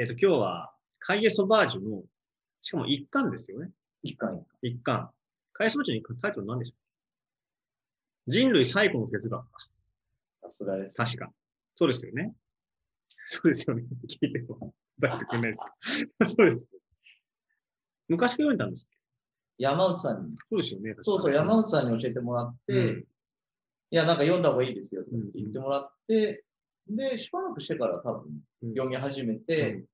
えっ、と、今日は、カイエ・ソバージュの、しかも一巻ですよね。一巻一巻。カイエ・ソバージュの一巻、タイトル何でしたっけ人類最古の哲学か。さすがです。確か。そうですよね。そうですよね。聞いても、答えてくれないですけど。そうです。昔から読んだんですっ山内さんに、けそうですよね。そうそう、山内さんに教えてもらって、うんいや、なんか読んだ方がいいですよってうん言ってもらって、で、しばらくしてから多分うん読み始めて、うん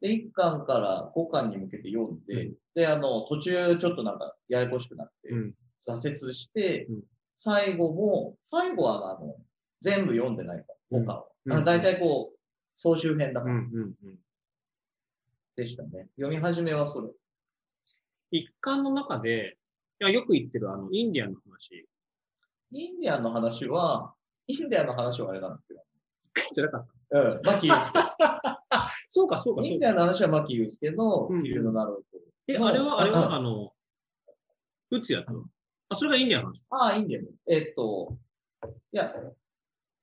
で、1巻から5巻に向けて読んで、うんで、あの、途中ちょっとなんかややこしくなって、うん。挫折して、うん最後も、最後はあの、全部読んでないから、5巻を。うんあの大体こう、総集編だからうん。うん。うん。でしたね。読み始めはそれ。一巻の中で、いや、よく言ってるあの、インディアンの話。インディアンの話は、インディアンの話はあれなんですよ。じゃなかっうん、牧祐介。た。そうか、そうか、そうか。インディアンの話は牧祐介のうん気流のなるえ、のあれは、あれうんは、あの、打つやつあ、それがインディアンの話。ああ、いいんだよね。えっと、いや、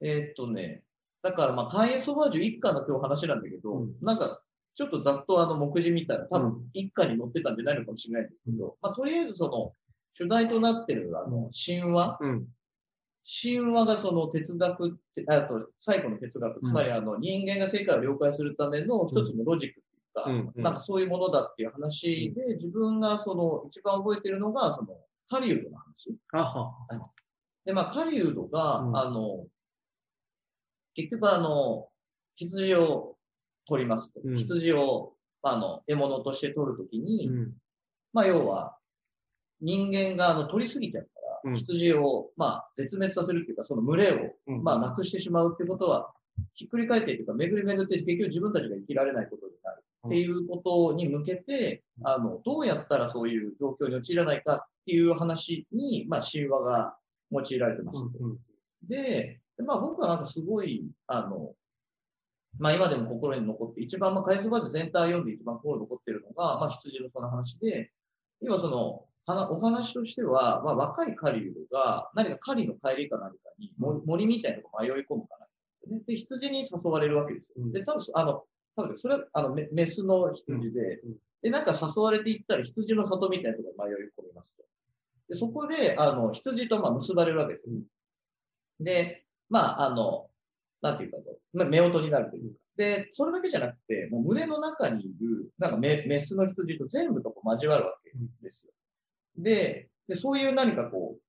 えっとね、だからまあ、カイエソバージュ一家の今日話なんだけど、うんなんか、ちょっとざっとあの目次見たら多う分一家に載ってたんじゃないのかもしれないんですけど、まあ、とりあえずその、主題となってるあの、神話うん。神話がその哲学って、あと最後の哲学、うん。つまりあの人間が世界を了解するための一つのロジックっていうか、なんかそういうものだっていう話で、自分がその一番覚えてるのが、その、カリウドの話。で、まあ、カリウドが、うん。あの、結局あの、羊を取りますと。うん。羊を、あの、獲物として取るときに、うん。まあ、要は、人間があの取りすぎちゃう羊を、まあ、絶滅させるっていうか、その群れを、うんまあ、なくしてしまうっていうことは、ひっくり返っていうか、巡り巡って結局自分たちが生きられないことになるっていうことに向けて、あの、どうやったらそういう状況に陥らないかっていう話に、まあ、神話が用いられてまして。うん。で、でまあ僕はなんかすごい、あの、まあ今でも心に残って、一番、まあカイスバーズ全体を読んで一番心に残ってるのが、まあ羊のその話で、今その、話お話としては、まあ若い狩人が何か狩りの帰りか何かに森森みたいなとこ迷い込むかな、ね。で、羊に誘われるわけですよ。うんで、多分あの、多分それはあのメメスの羊で、うんで、なんか誘われていったら羊の里みたいなところに迷い込みますと。で、そこで、あの、羊とまあ結ばれるわけですよ。で、まあ、あの、なんていうかと、まあ、夫婦になるというか。で、それだけじゃなくて、もう群れの中にいる、なんかメメスの羊と全部とこう交わるわけですよ。で、で、そういう何かこう、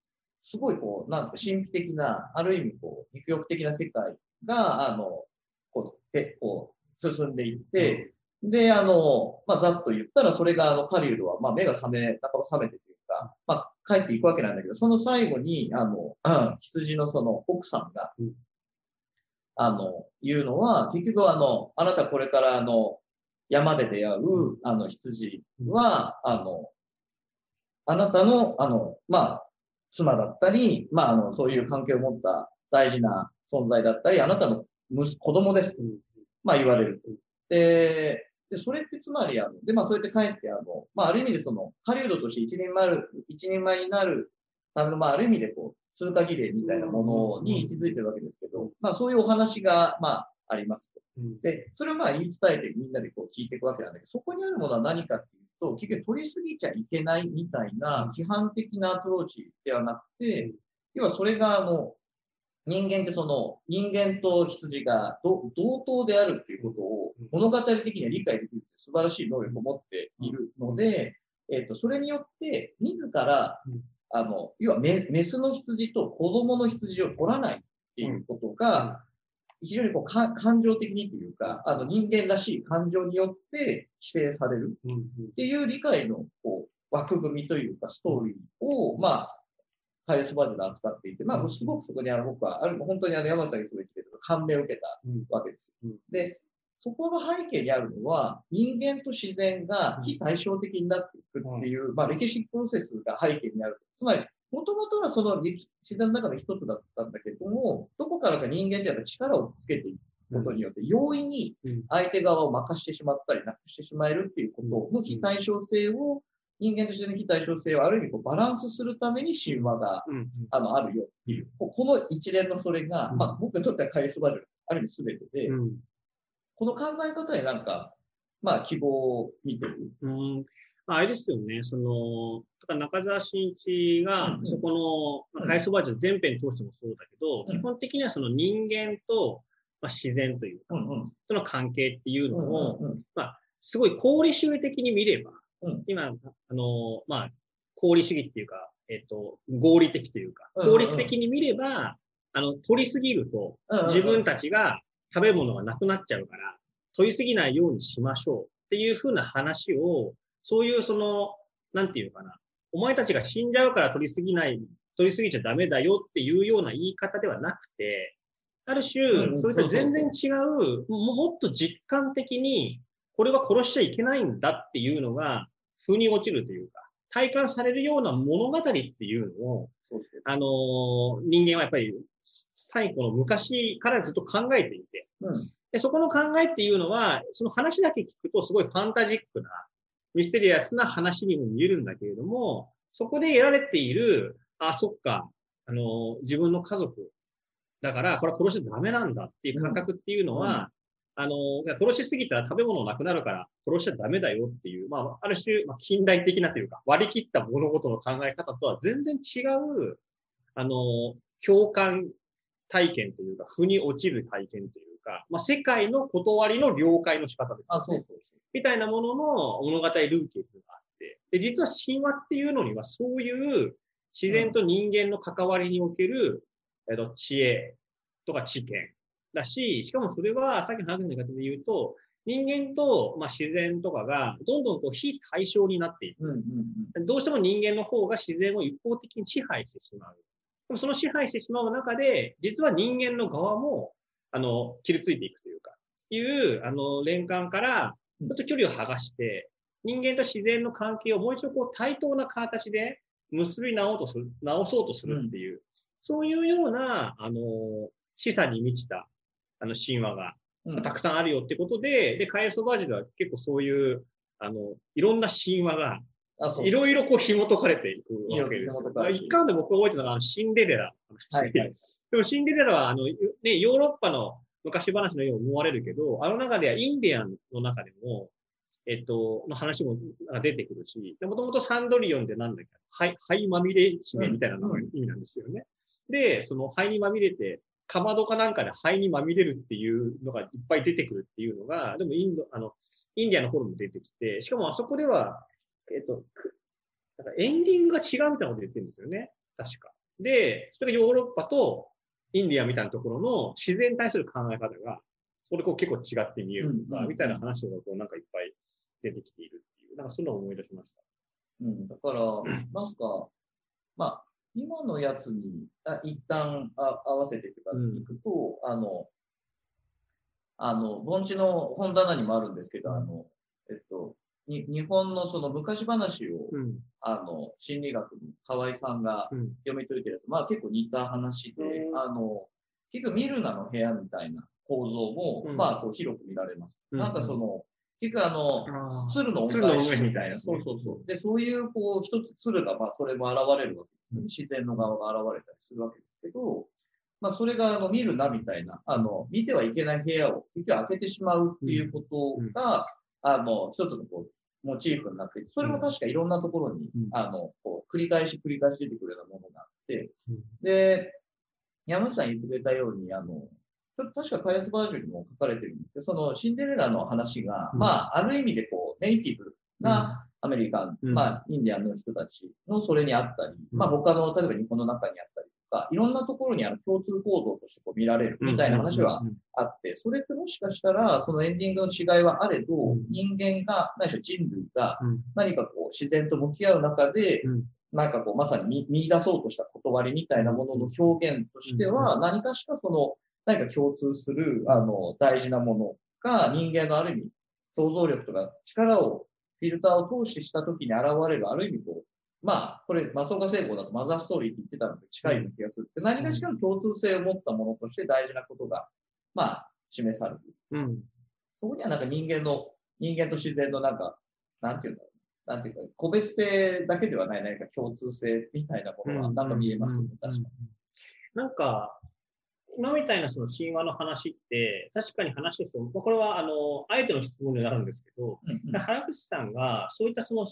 すごいこう、なんか神秘的な、ある意味こう、肉欲的な世界が、あの、こう、でこう、進んでいって、で、あの、まあ、ざっと言ったら、それが、あの、カリウドは、まあ、目が覚め、半ば覚めてというか、まあ、帰っていくわけなんだけど、その最後に、あの、う ん羊のその奥さんが、うん。あの、言うのは、結局あの、あなたこれからあの、山で出会う、あの、羊は、あの、あなたの、あの、まあ、妻だったり、まあ、あの、そういう関係を持った大事な存在だったり、あなたの息子供です。うんまあ、言われる。で、で、それってつまり、あの、で、まあ、そうやって帰って、あの、まあ、ある意味でその、狩人として一人前る、一人前になるための、まあ、ある意味でこう、通過儀礼みたいなものに位置づいてるわけですけど、まあ、そういうお話が、まあ、あります。で、それをまあ言い伝えてみんなでこう聞いていくわけなんだけど、そこにあるものは何かっていうと、結局取りすぎちゃいけないみたいな規範的なアプローチではなくて、要はそれがあの、人間ってその人間と羊がど同等であるっていうことを物語的には理解できるって素晴らしい能力を持っているので、えっ、と、それによって自らうん、あの、要はメメスの羊と子供の羊を取らないっていうことが、非常にこうか感情的にというか、あの人間らしい感情によって規制される。っていう理解のこう枠組みというかストーリーを、まあ、ハイエスバージョンで扱っていて、まあ、すごくそこにあの僕は、ある本当にあの山崎さん言ってた感銘を受けたうん。わけですうん。で、そこの背景にあるのは、人間と自然が非対照的になっていくっていう、まあ、歴史プロセスが背景にある。つまり、もともとはその歴自然の中の一つだったんだけども、どこからか人間ってやっぱ力をつけていくことによって、容易にうん相手側を任してしまったり、なくしてしまえるっていうことの非対称性を、人間と自然の非対称性をある意味こうバランスするために神話がうん。あのあるよっていう、ここの一連のそれが、うんまあ、僕にとっては返すばるある意味全てで、うん。この考え方になんか、まあ、希望を見てる？うん。まあ、あれですよね、その、だから中澤慎一がそこの、うんハイスバージョン全編通してもそうだけど、うん基本的にはその人間と、まあ、自然というか、うんうん。その関係っていうのを、うんうんすごい功利主義的に見れば、うん今、あの、まあ、功利主義っていうか、えっと、合理的というか、効率的に見れば、あの、取りすぎると、自分たちが食べ物がなくなっちゃうから、取りすぎないようにしましょうっていうふうな話を、そういうその、なんていうかな、お前たちが死んじゃうから取りすぎない、取りすぎちゃダメだよっていうような言い方ではなくて、ある種、んそれと全然違う、ももっと実感的に、これは殺しちゃいけないんだっていうのが、風に落ちるというか、体感されるような物語っていうのを、あのー人間はやっぱり、最古の昔からずっと考えていて、うん。でそこの考えっていうのは、その話だけ聞くとすごいファンタジックな、ミステリアスな話にも見えるんだけれども、そこで得られている、あ、そっか、あのー自分の家族、だから、これは殺しちゃダメなんだっていう感覚っていうのは、あのー殺しすぎたら食べ物なくなるから殺しちゃダメだよっていう、まあ、ある種、まあ、近代的なというか、割り切った物事の考え方とは全然違う、あのー共感体験というか、腑に落ちる体験というか、まあ、世界の断りの了解の仕方です、ね。あ、そうそうみたいなものの物語ルーケっていうのがあって、で、実は神話っていうのにはそういう自然と人間の関わりにおける、えっと、知恵とか知見だし、しかもそれはさっきの話の言い方で言うと、人間と、まあ、自然とかがどんどんこう非対称になっていく。うんうんうん。どうしても人間の方が自然を一方的に支配してしまう。でもその支配してしまう中で、実は人間の側も、あの、切りついていくというか、いう、あの、連関から、ちょっと距離を剥がして、人間と自然の関係をもう一度こう対等な形で結び直とする、直そうとするっていう、そういうような、あの、示唆に満ちた、あの、神話がうん。たくさんあるよってことで、で、カエソバージでは結構そういう、あの、いろんな神話が、いろいろこう紐解かれていくわけですよ。一巻で僕が覚えてるのが、シンデレラ。はいはい。でもシンデレラは、あの、ね、ヨーロッパの昔話のように思われるけど、あの中ではインディアンの中でも、えっと、の話も出てくるし、もともとサンドリオンってなんだっけ、灰、灰まみれ姫みたいなのが意味なんですよね。で、その灰にまみれて、かまどかなんかで灰にまみれるっていうのがいっぱい出てくるっていうのが、でもインド、あの、インディアンの方も出てきて、しかもあそこでは、えっと、なんかエンディングが違うみたいなこと言ってるんですよね。確か。で、それがヨーロッパとインディアンみたいなところの自然に対する考え方が、それこう結構違って見えるとか、みたいな話がこうなんかいっぱい出てきているっていう、なんかそういうのを思い出しました。うん、だから、なんか、まあ、今のやつに、あ一旦あ合わせていくかうんいくと、あの、あの、盆地の本棚にもあるんですけど、あの、えっと、に日本のその昔話を、うん。あの、心理学の河合さんがうん。読み解いてると、まあ結構似た話で、うんあの、結局ミルナの部屋みたいな構造も、うんまあこう広く見られます。うんなんかその、結局あの、あ鶴の恩返しみたいな。そうそうそう。で、そういう、こう、一つ鶴が、まあ、それも現れるわけです、自然の側が現れたりするわけですけど、まあ、それが、あの、見るな、みたいな、あの、見てはいけない部屋を結局開けてしまうっていうことが、あの、一つの、こう、モチーフになってそれも確かいろんなところに、うん。あの、こう、繰り返し繰り返し出てくるようなものがあって、うん。で、山内さん言ってくれたように、あの、ちょっと確か開発バージョンにも書かれてるんですけど、そのシンデレラの話が、うん。まあ、ある意味でこう、ネイティブなアメリカン、うん。まあ、インディアンの人たちのそれにあったり、まあ、他の、例えば日本の中にあったりとか、いろんなところにある共通構造としてこう見られるみたいな話はうんあって、それってもしかしたら、そのエンディングの違いはあれどうん、人間が、ないしは人類がうん。何かこう、自然と向き合う中でうん、なんかこう、まさに見見出そうとした断りみたいなものの表現としては、何かしらその、何か共通する、あの、大事なものが人間のある意味、想像力とか力を、フィルターを通してしたときに現れる、ある意味こう、まあ、これ、松岡聖子だとマザーストーリーって言ってたので近いような気がするんですけど、何かしらの共通性を持ったものとして大事なことが、まあ、示される。うん。そこにはなんか人間の、人間と自然のなんか、なんていうんだろう。なんていうか、個別性だけではない何か共通性みたいなものがなんか見えます？ね、確かに。なんか、今みたいなその神話の話って、確かに話ですと、まあこれはあの、あえての質問になるんですけど、うんうん原口さんがそういったその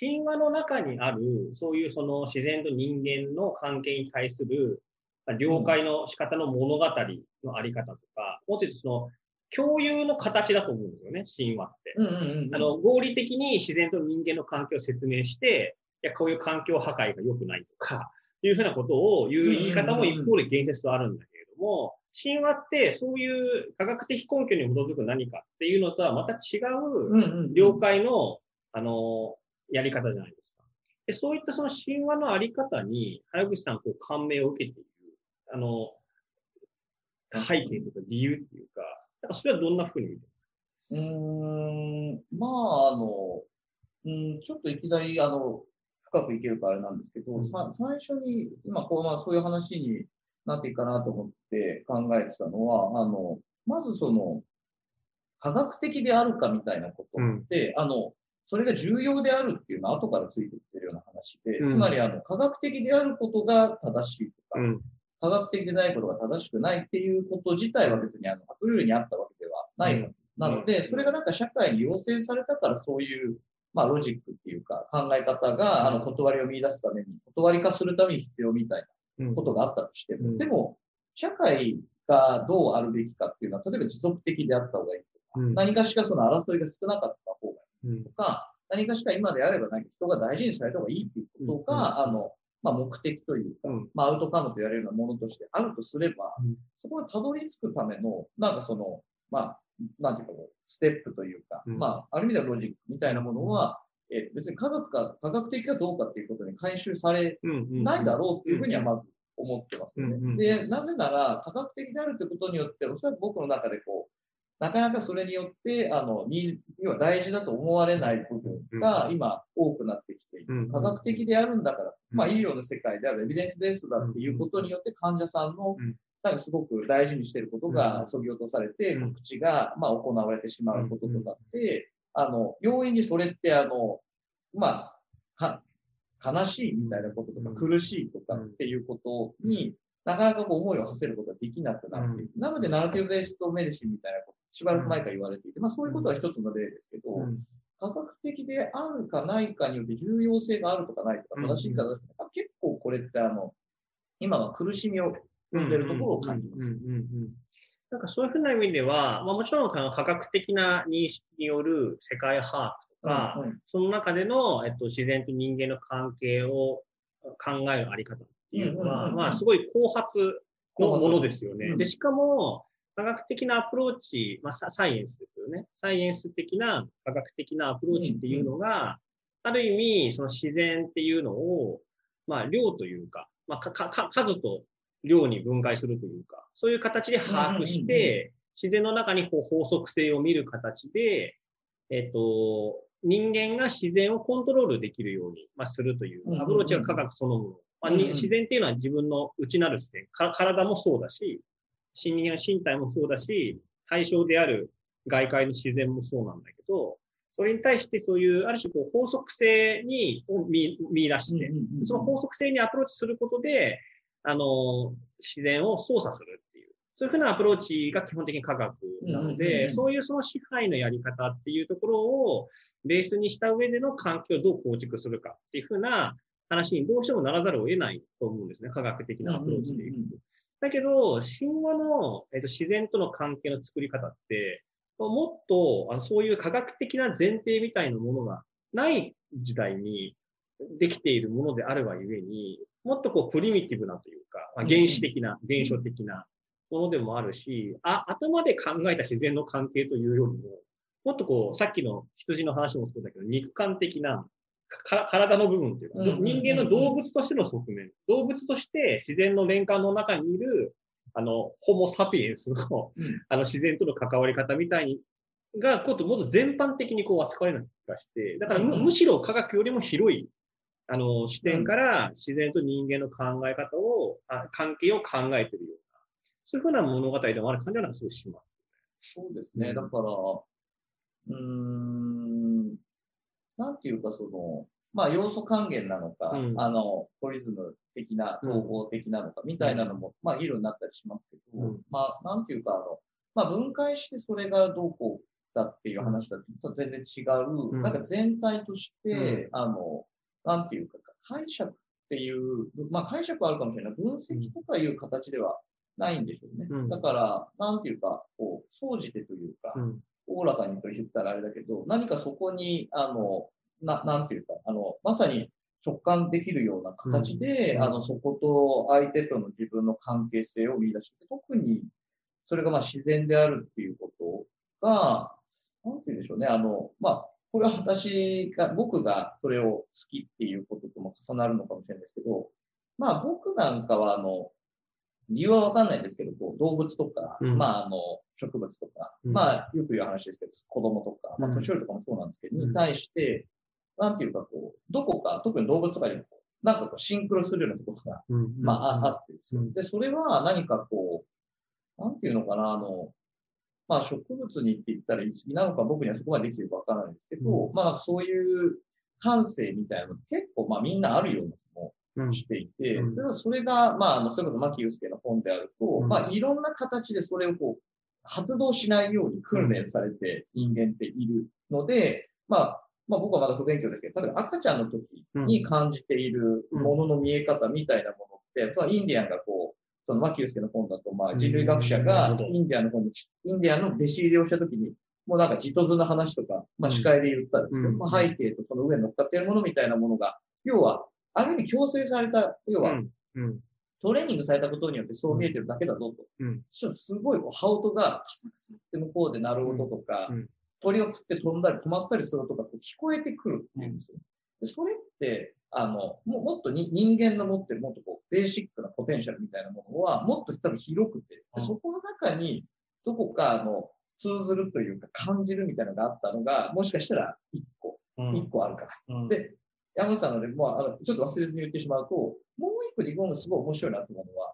神話の中にある、そういうその自然と人間の関係に対するまあ了解の仕方の物語のあり方とか、もっと言うとその共有の形だと思うんですよね、神話って。うんうんうん。あの合理的に自然と人間の関係を説明して、いや、こういう環境破壊が良くないとか、いうふうなことを言う言い方も一方で言説とあるんだけれども、神話ってそういう科学的根拠に基づく何かっていうのとはまた違う。了解の、あの、やり方じゃないですか。でそういったその神話のあり方に、原口さん、こう、感銘を受けている、あの、背景とか理由っていうか、なんかそれはどんな風に見てうーん、まあ、あの、うん、ちょっといきなり、あの、深くいけるからあれなんですけど、うん。さ最初に、今、こう、まあ、そういう話になっていいかなと思って考えてたのは、あの、まずその、科学的であるかみたいなことって、あの、それが重要であるっていうのは後からついてきてるような話で、うん。つまり、あの、科学的であることが正しいとか、うん。科学的でないことが正しくないっていうこと自体は別にあの、アクルールにあったわけではないはず。なので、うんそれがなんか社会に要請されたからそういう、まあロジックっていうか考え方が、あの、断りを見出すために、断り化するために必要みたいうん。なことがあったとしても、うん。でも、社会がどうあるべきかっていうのは、例えば持続的であった方がいいとか、うん。何かしかその争いが少なかった方がいいうん。とか、何かしか今であれば何か人が大事にされた方がいいっていうことが、あの、まあ、目的というか、うん。まあ、アウトカムと言われるようなものとしてあるとすれば、うん。そこにたどり着くための、なんかその、まあ、なんていうかステップというか、うん。まあ、ある意味ではロジックみたいなものは、え別に科学か、科学的かどうかっていうことに回収されうんうんないだろうっていうふうにはまず思ってますよね。うんうんで、なぜなら、科学的であるということによって、おそらく僕の中でこう、なかなかそれによって、あの、に、要は大事だと思われない部分が今多くなってきていうんる。科学的であるんだから、まあうん医療の世界であるエビデンスベースだっていうことによって患者さんのうん、なんかすごく大事にしていることが削ぎ落とされて、うん。告知が、まあ行われてしまうこととかって、あの、容易にそれって、あの、まあ、か、悲しいみたいなこととか、うん。苦しいとかっていうことに、なかなかこう思いを馳せることができなくなっていく。なので、ナラティブベーストメディシンみたいなこと、しばらく前から言われていて、まあそういうことは一つの例ですけど、うん。科学的であるかないかによって重要性があるとかないとか、うん正しいか正しい。か、結構これってあの、今は苦しみを生んでるところを感じます。なんかそういうふうな意味では、まあ、もちろん科学的な認識による世界把握とか、うんうん。その中での、えっと、自然と人間の関係を考えるあり方っていうのは、まあ、すごい後発のものですよね。うん。で、しかも、科学的なアプローチ、まあ、ササイエンスですよね。サイエンス的な科学的なアプローチっていうのが、ある意味、その自然っていうのを、まあ、量というか、まあ、かかか数と量に分解するというか、そういう形で把握しうんうんうんうて、自然の中にこう法則性を見る形で、えっと、人間が自然をコントロールできるように、まあ、するといううんうんうん。アプローチが科学そのもの。ま自然っていうのは自分の内なる自然、か体もそうだし、人間や身体もそうだし、対象である外界の自然もそうなんだけど、それに対してそういう、ある種こう法則性にを見見出して、その法則性にアプローチすることで、あの、自然を操作するっていう、そういうふうなアプローチが基本的に科学なので、んそういうその支配のやり方っていうところをベースにした上での環境をどう構築するかっていうふうな話にどうしてもならざるを得ないと思うんですね。科学的なアプローチでいくと。だけど、神話の、えっと、自然との関係の作り方って、もっとあのそういう科学的な前提みたいなものがない時代にできているものであるがゆえに、もっとこうプリミティブなというか、まあ、原始的な、原初的なものでもあるし、あ、頭で考えた自然の関係というよりも、もっとこう、さっきの羊の話もそうだけど、肉感的な、か体の部分というか、人間の動物としての側面、動物として自然の連環の中にいる、あの、ホモ・サピエンスの、うん。あの、自然との関わり方みたいに、が、こう、もっと全般的にこう扱われる気がして、だからむ,、しろ科学よりも広い、あの、視点から自然と人間の考え方を、あ関係を考えているような、そういうふうな物語でもある感じはなんかすごいします。そうですね。うんだから、うーん、なんていうか、その、まあ、要素還元なのか、うんあの、トリズム的な、統合的なのか、みたいなのも、まあ、議論になったりしますけど、うんまあ、なんていうか、あの、まあ、分解してそれがどうこうだっていう話だと全然違う、うんなんか全体として、うあの、なんていうか、解釈っていう、まあ解釈はあるかもしれない。分析とかいう形ではないんでしょうね。うんだから、なんていうか、こう、総じてというか、うん。おおらかにと言ったらあれだけど、何かそこに、あの、な、なんていうか、あの、まさに直感できるような形で、うん。あの、そこと相手との自分の関係性を見出して、特にそれがまあ自然であるっていうことが、なんて言うんでしょうね、あの、まあ、これは私が、僕がそれを好きっていうこととも重なるのかもしれないですけど、まあ僕なんかはあの、理由はわかんないんですけど、こう動物とか、うん。まああの、植物とか、うん。まあよく言う話ですけど、子供とか、まあうん年寄りとかもそうなんですけど、うん。に対して、なんていうかこう、どこか、特に動物とかにもなんかこうシンクロするようなところが、うん。まあああってですよ。うん。で、それは何かこう、なんていうのかな、あの、まあ植物にって言ったら言い過ぎなのか僕にはそこまでできてるかわからないんですけど、うまあそういう感性みたいなの結構まあみんなあるような気。していて、うん。それが、まあ、あの、それこそ牧祐介の本であると、うん。まあ、いろんな形でそれをこう、発動しないように訓練されて人間っているので、まあ、まあ僕はまだ不勉強ですけど、例えば赤ちゃんの時に感じているものの見え方みたいなものって、まあインディアンがこう、その牧祐介の本だと、まあ人類学者ながインディアンの本に、インディアンの弟子入りをした時に、もうなんか地図の話とか、まあ司会で言ったりですね、うん。まあ背景とその上に乗っかっているものみたいなものが、要は、ある意味強制された、要は。トレーニングされたことによってそう見えてるだけだぞと。うんすごいこう羽音がカサカサって向こうで鳴る音とか、うんうん鳥を食って飛んだり止まったりする音がこう聞こえてくるっていうんですよ。でそれって、あの、ももっとに人間の持ってるもっとこうベーシックなポテンシャルみたいなものはもっと多分広くて、そこの中にどこかあの通ずるというか感じるみたいなのがあったのが、もしかしたら一個、うん一個あるから。うんで、山本さんので、まあ、あのちょっと忘れずに言ってしまうと、もう一個日本がすごい面白いなと思うのは、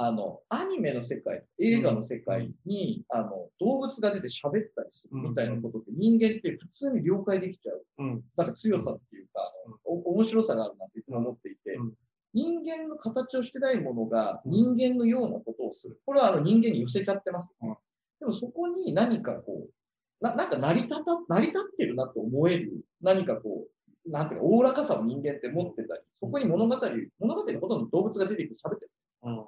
あの、アニメの世界、映画の世界に、あの、動物が出て喋ったりするみたいなことって人間って普通に了解できちゃう。うん。なんか強さっていうか、あのお面白さがあるなっていつも思っていて、うん人間の形をしてないものが人間のようなことをする。これはあの人間に寄せちゃってますでもそこに何かこう、ななんか成り立た、成り立ってるなと思える、何かこう、なんていうか、おおらかさを人間って持ってたり、そこに物語、物語のほとんど動物が出てきて喋ってる。うん。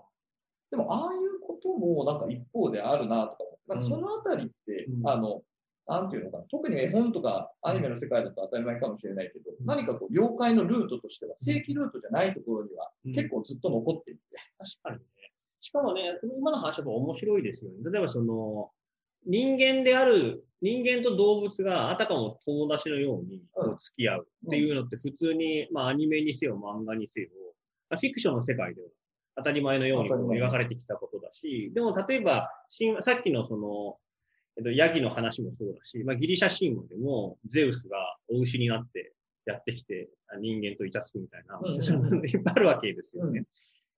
でも、ああいうこともなんか一方であるなとかなんかそのあたりって、うんあの、なんていうのかな、特に絵本とかアニメの世界だと当たり前かもしれないけど、うん何かこう、了解のルートとしては、正規ルートじゃないところにはうん結構ずっと残っていて、確かにね。しかもね、今の話は面白いですよね。例えばその、人間である、人間と動物があたかも友達のように付き合うっていうのって普通に、まあアニメにせよ漫画にせよ、まあフィクションの世界では当たり前のように描かれてきたことだし、でも例えば、さっきのその、えっと、ヤギの話もそうだし、まあギリシャ神話でもゼウスがお牛になってやってきてあ人間とイチャつくみたいな、うん。う んいっぱいあるわけですよね。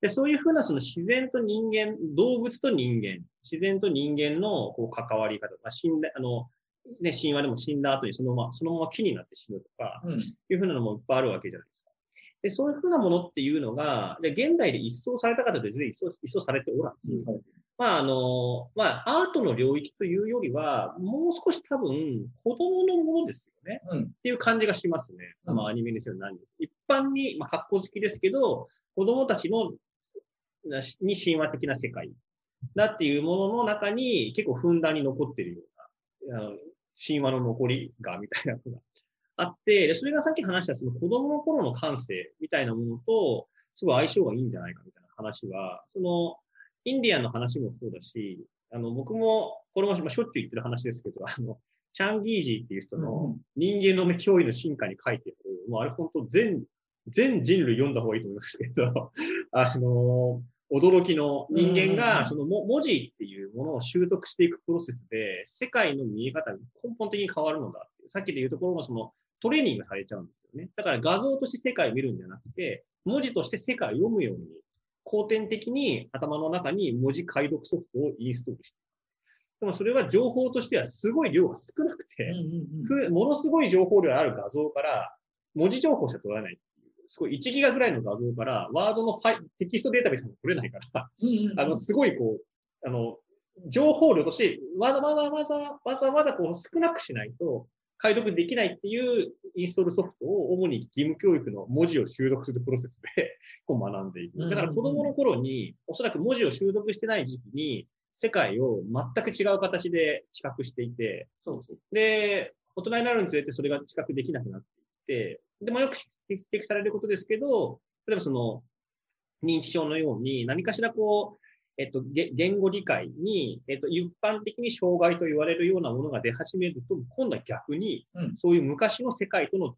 で、そういうふうなその自然と人間、動物と人間、自然と人間のこう関わり方、まあ、死んだ、あの、ね、神話でも死んだ後にそのまま、そのまま木になって死ぬとか、うん。いうふうなのもいっぱいあるわけじゃないですか。で、そういうふうなものっていうのが、で現代で一掃された方で全然一掃一掃されておらず、まあ、あの、まあ、アートの領域というよりは、もう少し多分、子供のものですよね。うん。っていう感じがしますね。うんまあ、アニメにせよ何です。一般に、まあ、格好好きですけど、子供たちの、に神話的な世界だっていうものの中に結構ふんだんに残ってるような、あの神話の残りがみたいなのがあって、でそれがさっき話したその子供の頃の感性みたいなものと、すごい相性がいいんじゃないかみたいな話は、その、インディアンの話もそうだし、あの、僕も、これもまあしょっちゅう言ってる話ですけど、あの、チャンギージーっていう人うんうのん。人間の脅威の進化に書いてある、もうあれ本当全、全人類読んだ方がいいと思いますけど、あの驚きの人間が、そのも文字っていうものを習得していくプロセスで、世界の見え方が根本的に変わるのだっていう。さっきで言うところのそのトレーニングされちゃうんですよね。だから画像として世界を見るんじゃなくて、文字として世界を読むように、後天的に頭の中に文字解読ソフトをインストールしてでもそれは情報としてはすごい量が少なくて、ふものすごい情報量ある画像から、文字情報しか取らない。すごい1ギガぐらいの画像から、ワードのファイテキストデータベースも取れないからさ、あの、すごいこう、あの、情報量としてわざわざわざわざわざこう少なくしないと解読できないっていうインストールソフトを主に義務教育の文字を習得するプロセスで こう学んでいく。だから子供の頃におそらく文字を習得してない時期に世界を全く違う形で知覚していて、そうそう。で、大人になるにつれてそれが知覚できなくなっていって、でもよく指摘されることですけど、例えばその認知症のように何かしらこう、えっと、言語理解に、えっと、一般的に障害と言われるようなものが出始めると、今度は逆に、そういう昔の世界との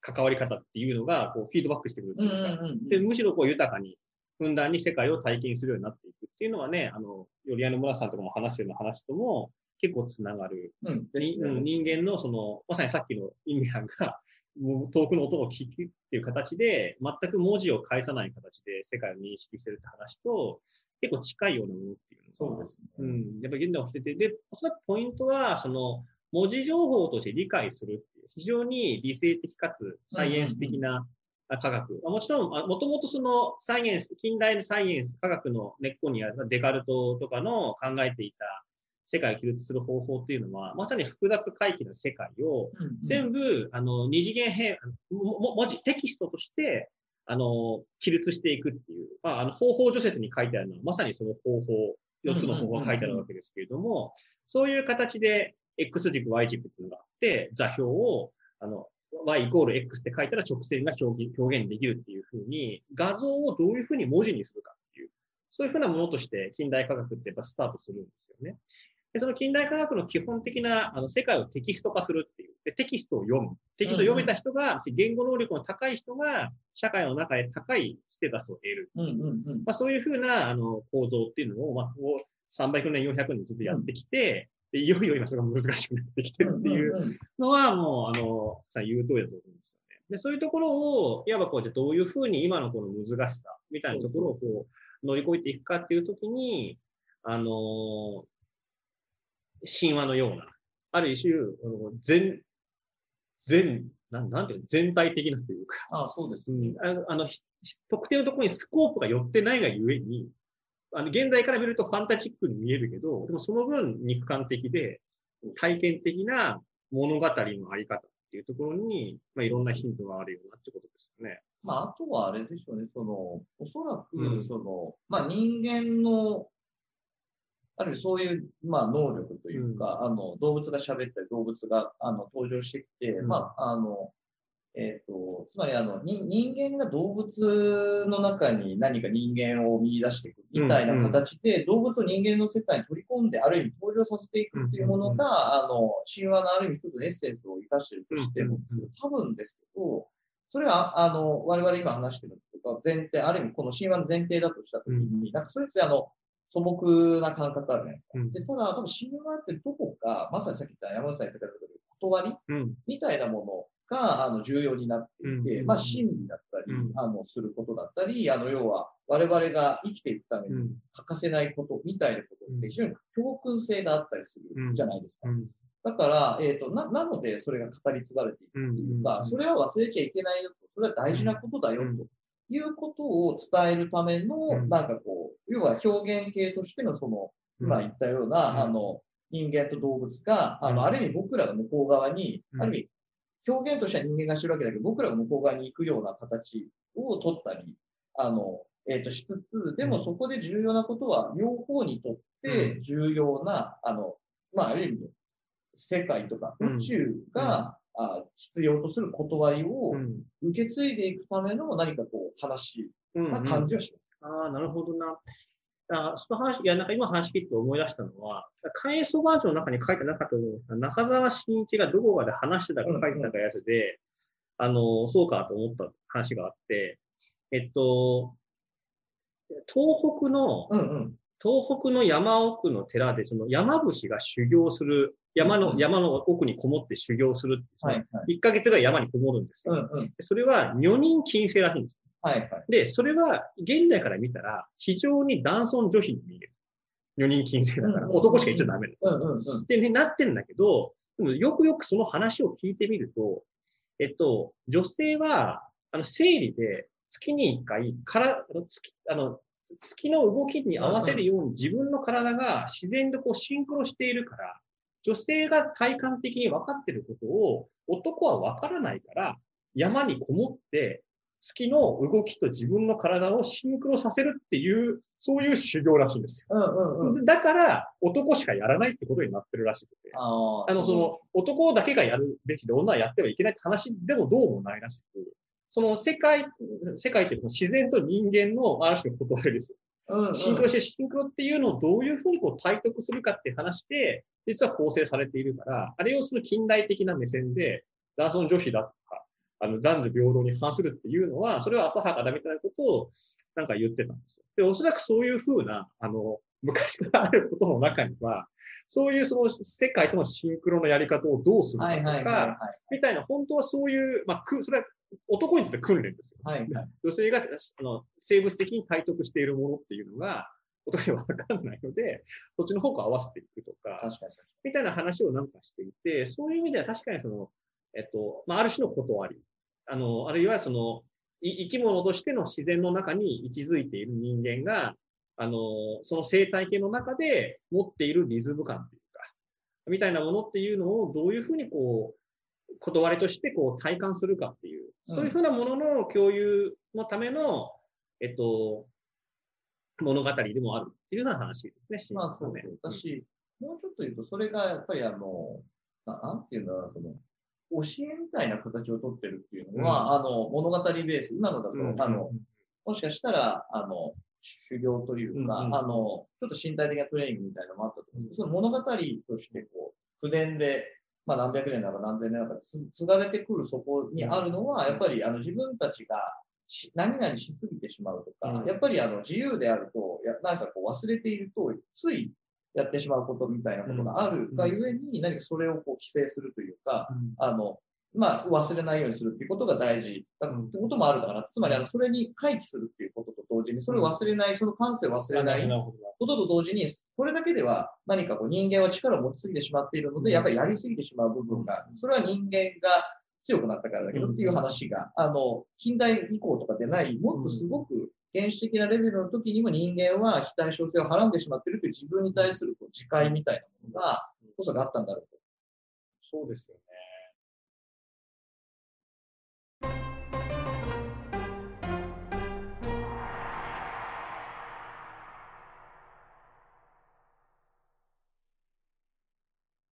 関わり方っていうのが、こう、フィードバックしてくるというか、で、むしろこう、豊かに、ふんだんに世界を体験するようになっていくっていうのはね、あの、よりあの村さんとかも話してるような話とも結構つながる。うん、人間のその、まさにさっきのインディアンが、遠くの音を聞くっていう形で、全く文字を返さない形で世界を認識してるって話と、結構近いようなものっていうのが、そうですね。うん。やっぱり現代起きてて、で、おそらくポイントは、その、文字情報として理解するっていう、非常に理性的かつサイエンス的な科学。もちろん、もともとそのサイエンス、近代のサイエンス、科学の根っこにあるデカルトとかの考えていた世界を記述する方法っていうのは、まさに複雑回帰の世界を全部、あの、二次元変、文字、テキストとしてあの、記述していくっていう、まあ、あの、方法除説に書いてあるのは、まさにその方法、4つの方法が書いてあるわけですけれども、そういう形で X 軸、Y 軸っていうのがあって、座標を、あの、y イコール x って書いたら直線が表現表現できるっていうふうに、画像をどういうふうに文字にするかっていう、そういうふうなものとして近代科学ってやっぱスタートするんですよね。で、その近代科学の基本的なあの世界をテキスト化するっていう。で、テキストを読む。テキストを読めた人が、うんうん、言語能力の高い人が、社会の中で高いステータスを得る。うんうんうんまあ、そういうふうなあの構造っていうのを、まあ、こう300年、400年ずっとやってきて、うん、でいよいよ今それが難しくなってきてるっていうのは、もう、あの、さ言う通りだと思うんですよね。で、そういうところを、いわばこう、じゃどういうふうに今のこの難しさみたいなところをこう、乗り越えていくかっていうときに、あの、神話のような、ある種、全、全、なんなんていうの、全体的なというか、ああそうです、うん、あのあの特定のところにスコープが寄ってないがゆえに、あの現在から見るとファンタジックに見えるけど、でもその分肉感的で、体験的な物語のあり方っていうところに、まあ、いろんなヒントがあるようなってことですよね。まあ、あとはあれでしょうね、その、おそらく、その、うん、まあ人間のあるそういう、まあ、能力というか、うん、あの、動物が喋ったり、動物が、あの、登場してきて、うん、まあ、あの、えっ、ー、と、つまり、あの、に、人間が動物の中に何か人間を見出していくみたいな形で、動物を人間の世界に取り込んで、ある意味登場させていくっていうものが、あの、神話のある意味一つのエッセンスを生かしているとしても、多分ですけど、それは、あの、我々今話してるとか、前提、ある意味この神話の前提だとしたときに、なんかそれってあの、素朴な感覚あるじゃないですか。うん、でただ、多分神話ってどこか、まさにさっき言った山本さん言ってた断り、うん、みたいなものがあの重要になっていて、うん、まあ、真理だったり、あのすることだったり、あの要は我々が生きていくために欠かせないことみたいなことって非常に教訓性があったりするじゃないですか。だから、えっ、ー、とな、なのでそれが語り継がれていくっていうか、それは忘れちゃいけないよと、それは大事なことだよということを伝えるための、なんかこう、要は表現系としてのその、今言ったような、あの、人間と動物が、あの、ある意味僕らが向こう側に、ある意味、表現としては人間がしてるわけだけど、僕らが向こう側に行くような形を取ったり、あの、えっ、ー、と、しつつ、でもそこで重要なことは、両方にとって重要な、あの、まあ、ある意味、世界とか宇宙が、あ必要とする断りを受け継いでいくための何かこう話な感じはします。ああ、なるほどな。あその話、いや、なんか今話聞いて思い出したのは、関越バージョンの中に書いてなかったと思うんですが、中澤慎一がどこかで話してたか書いてたかやつで、うんうん、あの、そうかと思った話があって、えっと、東北の、うんうん、東北の山奥の寺で、その山伏が修行する山の、山の奥にこもって修行する、ね。はいはい、1ヶ月ぐらい山にこもるんですよ。うんうん、それは女人禁制らしいんです。はいはい、で、それは現代から見たら非常に男尊女卑に見える。女人禁制だから、男しか言っちゃダメだ。で、ね、なってんだけど、でもよくよくその話を聞いてみると、えっと、女性は、あの、生理で月に1回、から、月、あの、月の動きに合わせるように自分の体が自然とこうシンクロしているから、女性が体感的に分かっていることを男は分からないから、山にこもって月の動きと自分の体をシンクロさせるっていう、そういう修行らしいんですよ。うんうんうん。だから男しかやらないってことになってるらしくて。ああの、その、男だけがやるべきで女はやってはいけないって話でもどうもないらしく、その世界、世界っていうのは自然と人間のある種の断りですよ。うんうん、シンクロしてシンクロっていうのをどういうふうにこう体得するかって話で、実は構成されているから、あれをその近代的な目線で、男尊女卑だとか、あの男女平等に反するっていうのは、それは浅はかだみたいなことをなんか言ってたんですよ。で、おそらくそういうふうな、あの、昔からあることの中には、そういうその世界とのシンクロのやり方をどうするかとか、。みたいな、本当はそういう、まあ、くそれは男にとって訓練ですよ。はいはい。女性があの生物的に体得しているものっていうのが、男には分かんないので、そっちの方向合わせていくとか、確かに。みたいな話をなんかしていて、そういう意味では確かにその、えっと、まあ、ある種の断り、あの、あるいはその、い生き物としての自然の中に位置づいている人間が、あの、その生態系の中で持っているリズム感というか、みたいなものっていうのをどういうふうにこう、断りとしてこう体感するかっていう、うんそういうふうなものの共有のための、えっと、物語でもあるっていうような話ですね。まあそうねそう。だし、もうちょっと言うと、それがやっぱりあの、ななんていうんだろうな、その、教えみたいな形をとってるっていうのは、あの、物語ベース、今のだと、うん。あの、もしかしたら、あの、修行というか、うんうん。あの、ちょっと身体的なトレーニングみたいなのもあったと思うんです。けど、その物語として、こう、不伝で、まあ何百年なのか何千年なのかつ継がれてくるそこにあるのは、やっぱりあの自分たちがし何々しすぎてしまうとか、うん。やっぱりあの自由であると、やなんかこう忘れていると、ついやってしまうことみたいなことがあるがゆえに、何かそれをこう規制するというか、あの、まあ、忘れないようにするっていうことが大事だってこともあるのかな。つまり、あの、それに回帰するっていうことと同時に、それを忘れない、その感性を忘れない。ことと同時に、これだけでは何かこう人間は力を持ちすぎてしまっているので、やっぱりやりすぎてしまう部分が、それは人間が強くなったからだけどっていう話が、あの、近代以降とかでない、もっとすごく原始的なレベルの時にも人間は非対称性をはらんでしまっているという自分に対するこう自戒みたいなものが、こそがあったんだろうと。そうですよ